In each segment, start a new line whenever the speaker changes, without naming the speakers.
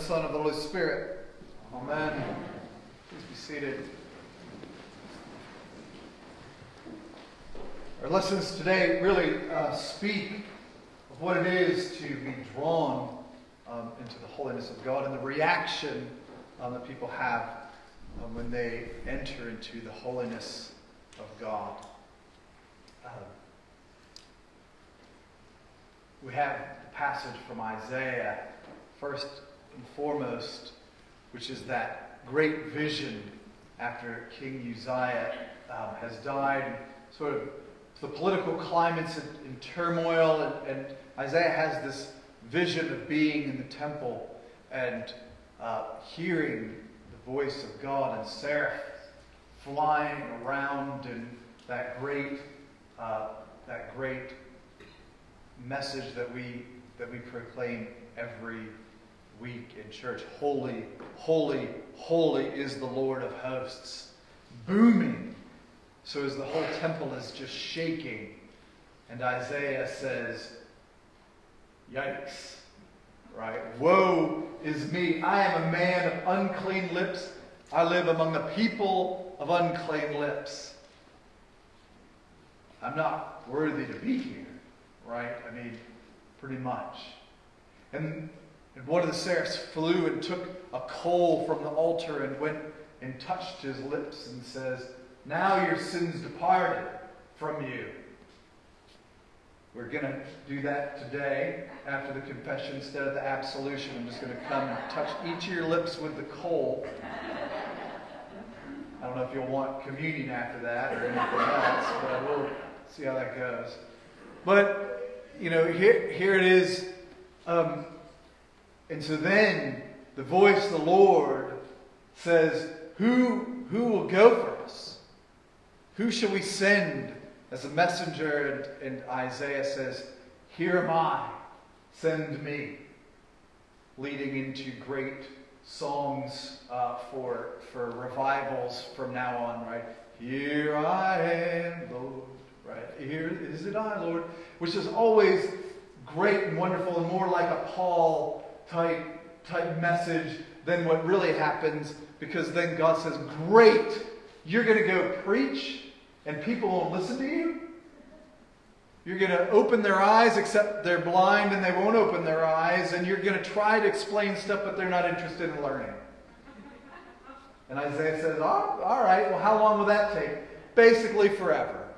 Son, of the Holy Spirit. Amen. Please be seated. Our lessons today really uh, speak of what it is to be drawn um, into the holiness of God and the reaction um, that people have um, when they enter into the holiness of God. Um, we have the passage from Isaiah, first and foremost, which is that great vision after King Uzziah um, has died, sort of the political climate's in, in turmoil, and, and, Isaiah has this vision of being in the temple and uh, hearing the voice of God and seraph flying around and that great, uh, that great message that we that we proclaim every week in church. Holy, holy, holy is the Lord of hosts. Booming. So as the whole temple is just shaking. And Isaiah says, Yikes. Right? Woe is me. I am a man of unclean lips. I live among the people of unclean lips. I'm not worthy to be here. Right? I mean, pretty much. And, and one of the seraphs flew and took a coal from the altar and went and touched his lips and says, Now your sins departed from you. We're going to do that today after the confession instead of the absolution. I'm just going to come and touch each of your lips with the coal. I don't know if you'll want communion after that or anything else, but we'll see how that goes. But, you know, here, here it is um, and so then the voice of the Lord says, Who, who will go for us? Who shall we send as a messenger? And, and Isaiah says, Here am I, send me. Leading into great songs uh, for, for revivals from now on, right? Here I am, Lord. Right? Here is it I, Lord. Which is always great and wonderful and more like a Paul type, type message than what really happens because then God says, Great, you're going to go preach and people won't listen to you? You're going to open their eyes, except they're blind and they won't open their eyes, and you're going to try to explain stuff, but they're not interested in learning. And Isaiah says, oh, All right, well, how long will that take? Basically, forever.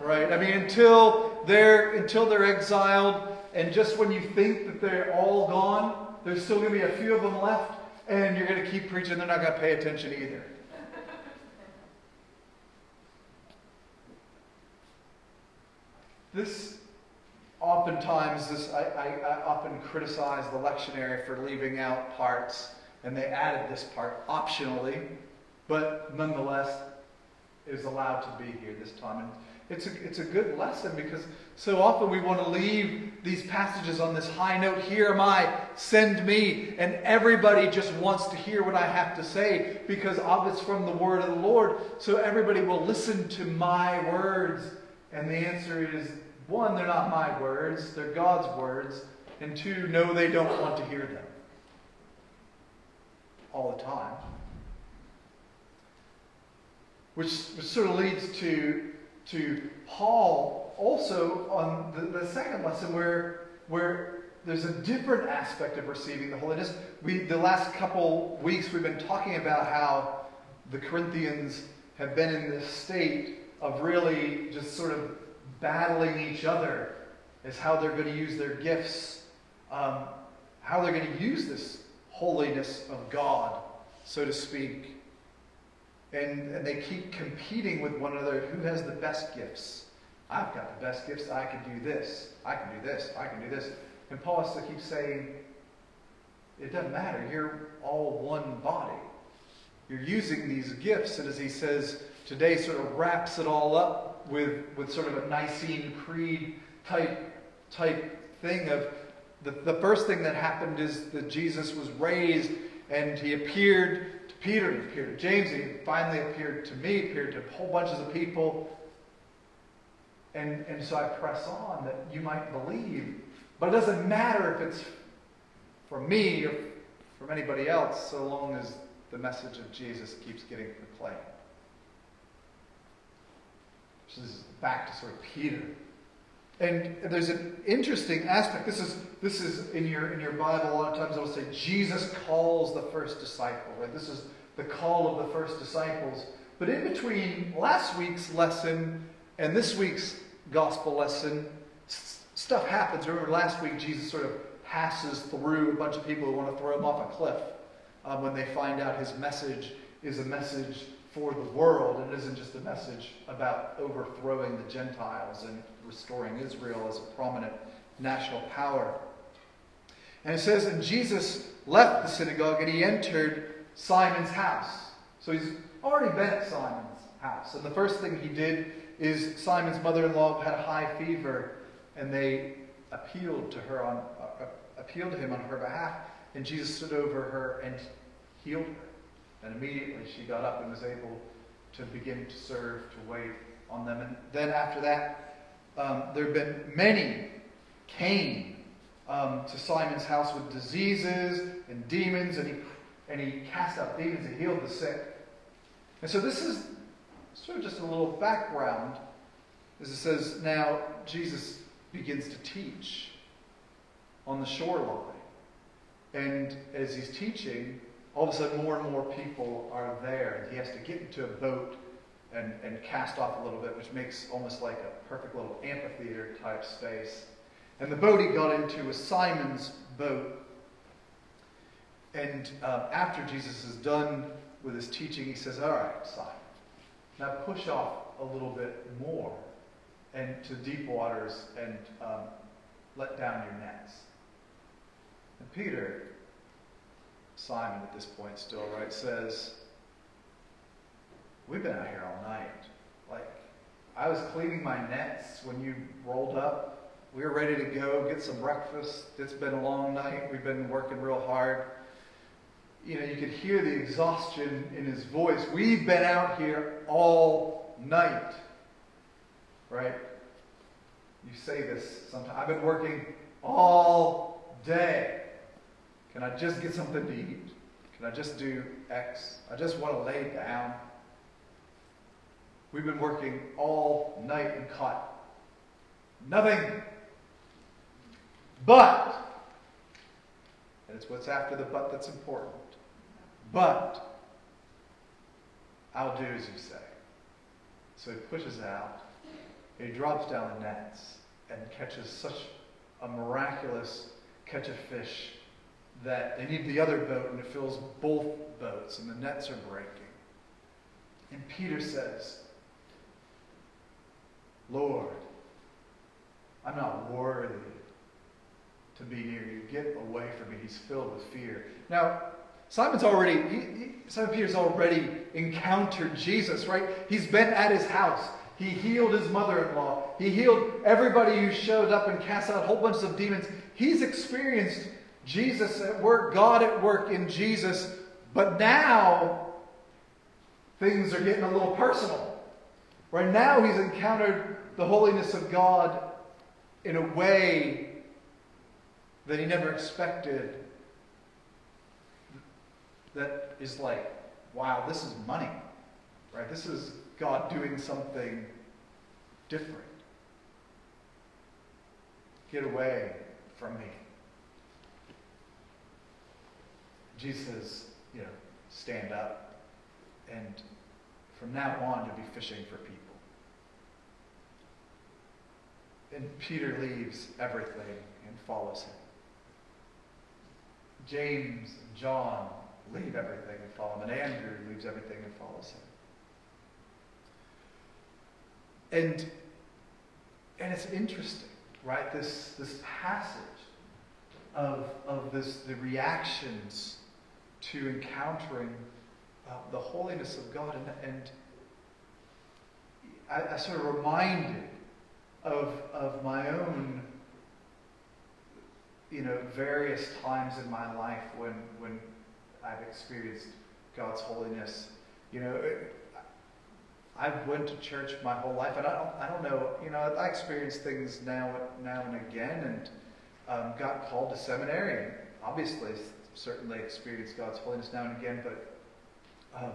Right? I mean, until they're, until they're exiled and just when you think that they're all gone, there's still going to be a few of them left, and you're going to keep preaching. They're not going to pay attention either. This, oftentimes, this I, I, I often criticize the lectionary for leaving out parts, and they added this part optionally, but nonetheless is allowed to be here this time. And it's a, it's a good lesson because so often we want to leave these passages on this high note. Here am I, send me. And everybody just wants to hear what I have to say because it's from the word of the Lord. So everybody will listen to my words. And the answer is one, they're not my words, they're God's words. And two, no, they don't want to hear them all the time. Which, which sort of leads to to Paul also on the, the second lesson where, where there's a different aspect of receiving the holiness. We, the last couple weeks, we've been talking about how the Corinthians have been in this state of really just sort of battling each other as how they're going to use their gifts, um, how they're going to use this holiness of God, so to speak. And, and they keep competing with one another who has the best gifts. I've got the best gifts. I can do this. I can do this. I can do this. And Paul has to keep saying, it doesn't matter. You're all one body. You're using these gifts. And as he says today, sort of wraps it all up with, with sort of a Nicene Creed type, type thing of the, the first thing that happened is that Jesus was raised and he appeared Peter, appeared to James, he finally appeared to me, appeared to whole bunches of people. And, and so I press on that you might believe. But it doesn't matter if it's from me or from anybody else so long as the message of Jesus keeps getting proclaimed. This is back to sort of Peter. And there's an interesting aspect. This is this is in your in your Bible. A lot of times it'll say Jesus calls the first disciple. Right? This is the call of the first disciples. But in between last week's lesson and this week's gospel lesson, stuff happens. Remember last week Jesus sort of passes through a bunch of people who want to throw him off a cliff um, when they find out his message is a message for the world. It isn't just a message about overthrowing the Gentiles and restoring Israel as a prominent national power. And it says, and Jesus left the synagogue and he entered Simon's house. So he's already been at Simon's house. And the first thing he did is Simon's mother in law had a high fever, and they appealed to her on, uh, appealed to him on her behalf. And Jesus stood over her and healed her. And immediately she got up and was able to begin to serve, to wait on them. And then after that, um, there have been many came um, to Simon's house with diseases and demons, and he, and he cast out demons and healed the sick. And so this is sort of just a little background. As it says, now Jesus begins to teach on the shoreline. And as he's teaching, all of a sudden more and more people are there, and he has to get into a boat and, and cast off a little bit, which makes almost like a perfect little amphitheater type space. And the boat he got into was Simon's boat. And um, after Jesus is done with his teaching, he says, All right, Simon, now push off a little bit more and to deep waters and um, let down your nets. And Peter Simon at this point still, right, says, We've been out here all night. Like, I was cleaning my nets when you rolled up. We were ready to go get some breakfast. It's been a long night. We've been working real hard. You know, you could hear the exhaustion in his voice. We've been out here all night. Right? You say this sometimes. I've been working all day. Can I just get something to eat? Can I just do X? I just want to lay down. We've been working all night and caught nothing. But, and it's what's after the but that's important. But, I'll do as you say. So he pushes out, he drops down the nets, and catches such a miraculous catch of fish that they need the other boat and it fills both boats and the nets are breaking. And Peter says, Lord, I'm not worthy to be near you. Get away from me. He's filled with fear. Now, Simon's already, he, he, Simon Peter's already encountered Jesus, right? He's been at his house. He healed his mother in law. He healed everybody who showed up and cast out whole bunch of demons. He's experienced Jesus at work, God at work in Jesus. But now, things are getting a little personal. Right now, he's encountered the holiness of God in a way that he never expected. That is like, wow, this is money. Right? This is God doing something different. Get away from me. Jesus says, you know, stand up. And from now on, you'll be fishing for people. And Peter leaves everything and follows him. James and John leave everything and follow him. And Andrew leaves everything and follows him. And, and it's interesting, right? This, this passage of, of this, the reactions to encountering uh, the holiness of God. And, and I, I, sort of reminded of, of my own, you know, various times in my life when, when I've experienced God's holiness. You know, I went to church my whole life, and I don't, I don't know, you know, I experience things now, now and again, and um, got called to seminary. Obviously, certainly experience God's holiness now and again, but um,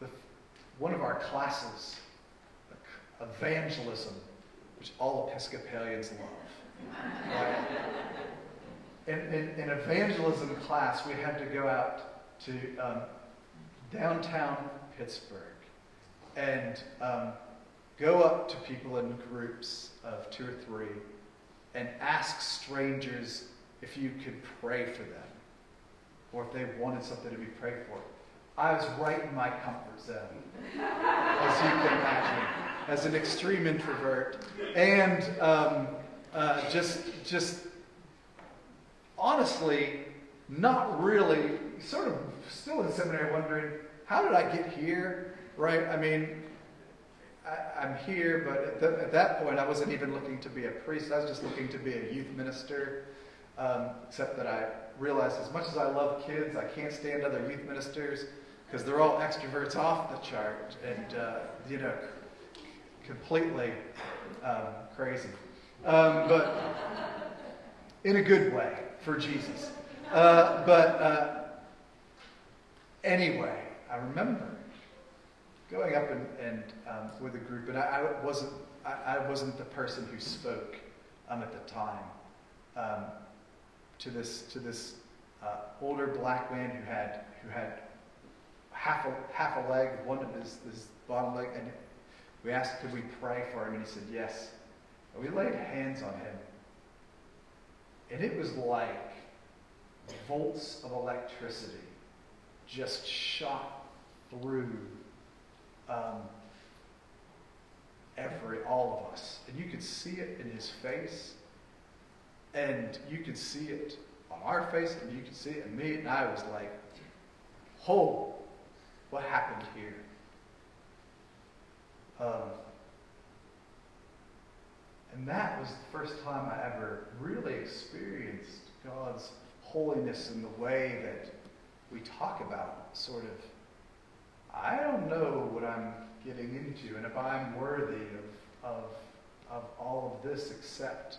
the, one of our classes, evangelism, which all Episcopalians love. Right? In, in, in, evangelism class, we had to go out to um, downtown Pittsburgh and um, go up to people in groups of two or three and ask strangers if you could pray for them or if they wanted something to be prayed for. I was right in my comfort zone, as you can imagine, as an extreme introvert, and um, uh, just just honestly not really sort of still in seminary wondering how did I get here, right? I mean, I, am here, but at, the, at, that point, I wasn't even looking to be a priest. I was just looking to be a youth minister. Um, except that I realized, as much as I love kids, I can't stand other youth ministers because they're all extroverts off the chart and uh, you know, completely um, crazy. Um, but in a good way for Jesus. Uh, but uh, anyway, I remember going up and, and um, with a group, and I, I wasn't I, I, wasn't the person who spoke um, at the time um, to this to this uh, older black man who had who had half a half a leg, one of his, his bottom leg, and we asked could we pray for him, and he said yes. And we laid hands on him, and it was like volts of electricity just shot through um, every, all of us. And you could see it in his face, and you could see it on our face, and you could see it in me. And I was like, oh, what happened here? Um, and that was the first time I ever really experienced God's holiness in the way that we talk about sort of I don't know what I'm getting into and if I'm worthy of, of, of all of this except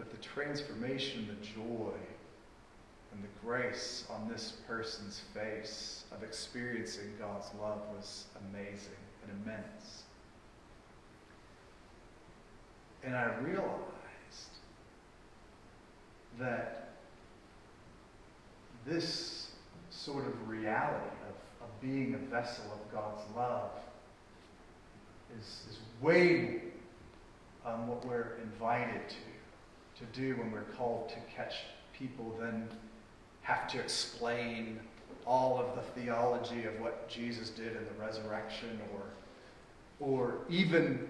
that the transformation, the joy, and the grace on this person's face of experiencing God's love was amazing and immense. And I realized that this sort of reality of, of being a vessel of God's love is, is way um, what we're invited to, to do when we're called to catch people, then have to explain all of the theology of what Jesus did in the resurrection or, or even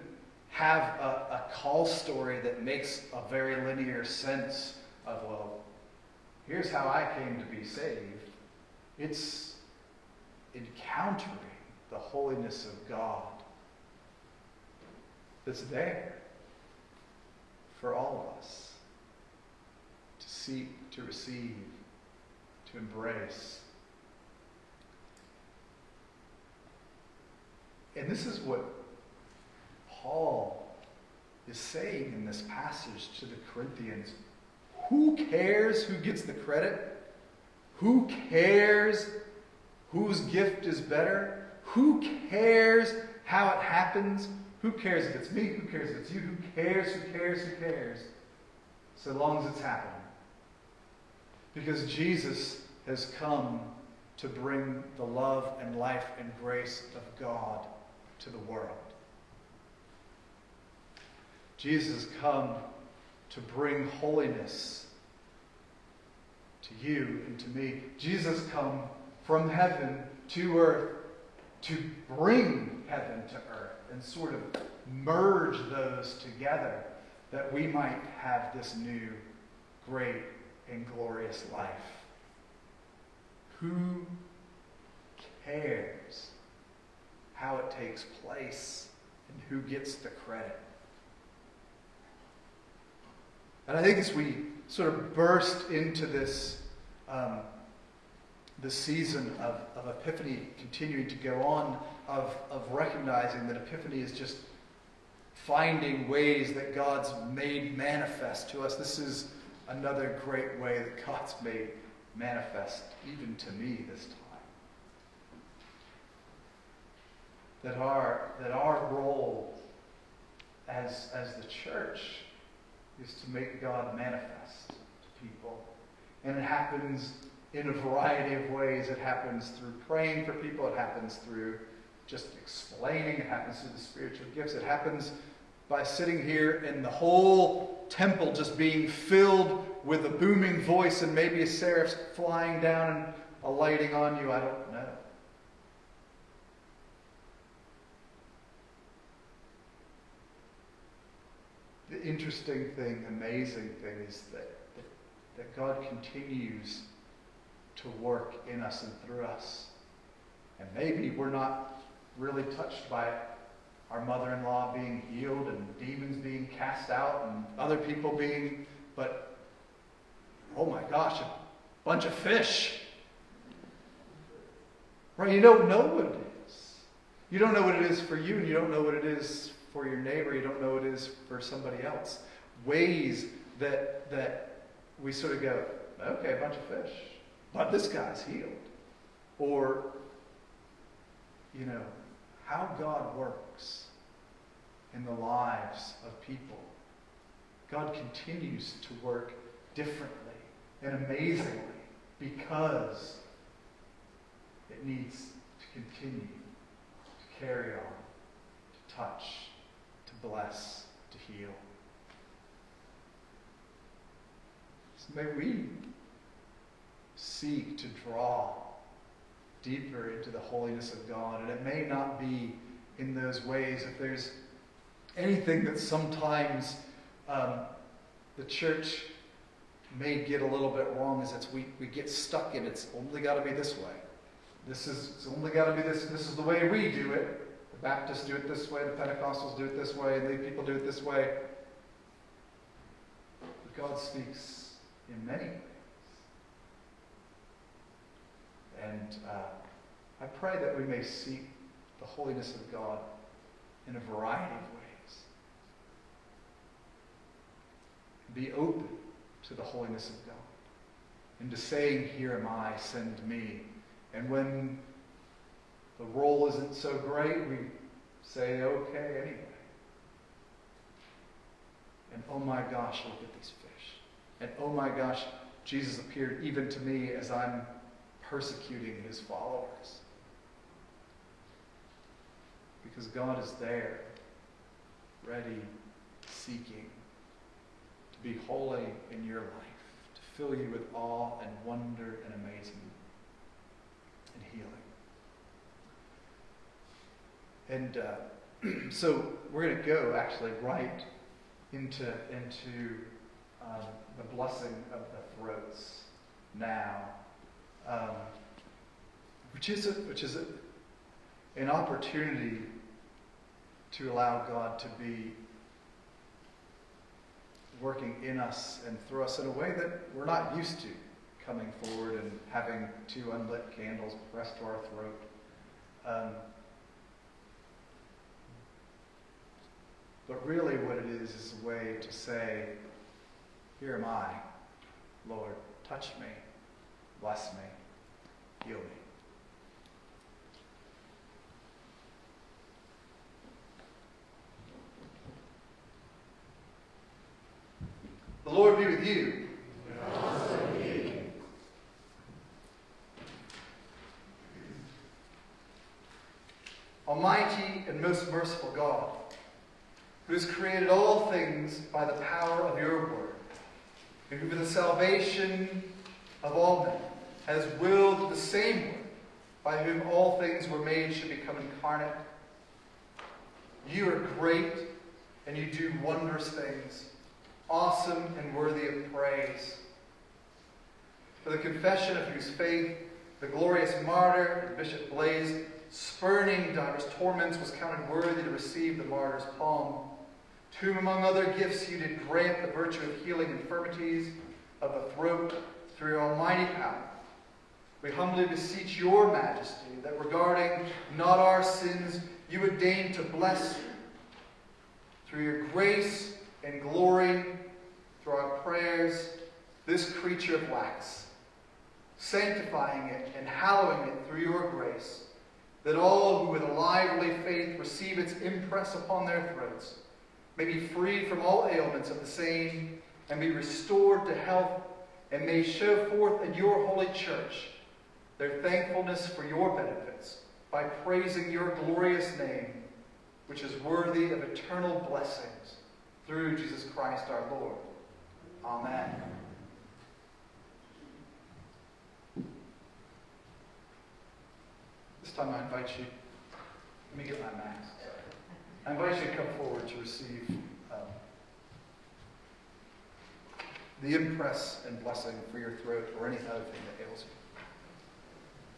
have a, a call story that makes a very linear sense of, well, here's how I came to be saved. It's encountering the holiness of God that's there for all of us seek, to receive, to embrace. And this is what Paul is saying in this passage to the Corinthians. Who cares who gets the credit? Who cares whose gift is better? Who cares how it happens? Who cares if it's me? Who cares if it's you? Who cares? Who cares? Who cares? So long as it's happening. Because Jesus has come to bring the love and life and grace of God to the world. Jesus has come to bring holiness to you and to me. Jesus come from heaven to earth to bring heaven to earth and sort of merge those together that we might have this new, great, and glorious life. Who cares how it takes place and who gets the credit? And I think as we sort of burst into this um, the season of, of Epiphany continuing to go on, of, of recognizing that Epiphany is just finding ways that God's made manifest to us. This is another great way that God's made manifest even to me this time. That our, that our role as, as the church is to make God manifest to people. And it happens in a variety of ways. It happens through praying for people, it happens through just explaining, it happens through the spiritual gifts, it happens by sitting here and the whole temple just being filled with a booming voice and maybe a seraph flying down and alighting on you. I don't know. The interesting thing, amazing thing is that, that, that God continues to work in us and through us. And maybe we're not really touched by our mother in law being healed and demons being cast out and other people being, but oh my gosh, a bunch of fish. Right? You don't know what it is. You don't know what it is for you, and you don't know what it is for your neighbor. You don't know what it is for somebody else. Ways that that we sort of go, okay, a bunch of fish. But this guy's healed. Or, you know, how God works in the lives of people. God continues to work differently and amazingly because it needs to continue to carry on, to touch, to bless, to heal. So may we seek to draw deeper into the holiness of God. And it may not be in those ways. If there's anything that sometimes um, the church may get a little bit wrong, is it's we, we get stuck in it's only got to be this way. This is it's only got to be this. This is the way we do it. The Baptists do it this way. The Pentecostals do it this way. And the people do it this way. But God speaks in many ways. And uh, I pray that we may seek the holiness of God in a variety of ways. Be open to the holiness of God. And to saying, Here am I, send me. And when the roll isn't so great, we say, Okay, anyway. And oh my gosh, look at these fish. And oh my gosh, Jesus appeared even to me as I'm persecuting his followers. Because God is there, ready, seeking to be holy in your life, to fill you with awe and wonder and amazement and healing. And uh, so we're going to go actually right into, into um, the blessing of the throats now um, which is a, which is a, an opportunity to allow God to be working in us and through us in a way that we're not used to coming forward and having two unlit candles pressed to our throat. Um, but really, what it is is a way to say, Here am I, Lord, touch me. Bless me. Heal me. The Lord be with you. Almighty and most merciful God, who has created all things by the power of your word, and who for the salvation of all men has willed the same one by whom all things were made should become incarnate. You are great and you do wondrous things, awesome and worthy of praise. For the confession of whose faith, the glorious martyr, Bishop Blaise, spurning divers torments, was counted worthy to receive the martyr's palm, to whom, among other gifts, you did grant the virtue of healing infirmities of the throat through your almighty power. We humbly beseech your majesty that regarding not our sins, you would deign to bless through your grace and glory, through our prayers this creature of wax, sanctifying it and hallowing it through your grace, that all who with a lively faith receive its impress upon their throats may be freed from all ailments of the same and be restored to health and may show forth in your holy church their thankfulness for your benefits by praising your glorious name, which is worthy of eternal blessings through Jesus Christ our Lord. Amen. This time I invite you, let me get my mask. I invite you to come forward to receive um, the impress and blessing for your throat or any other thing that ails you.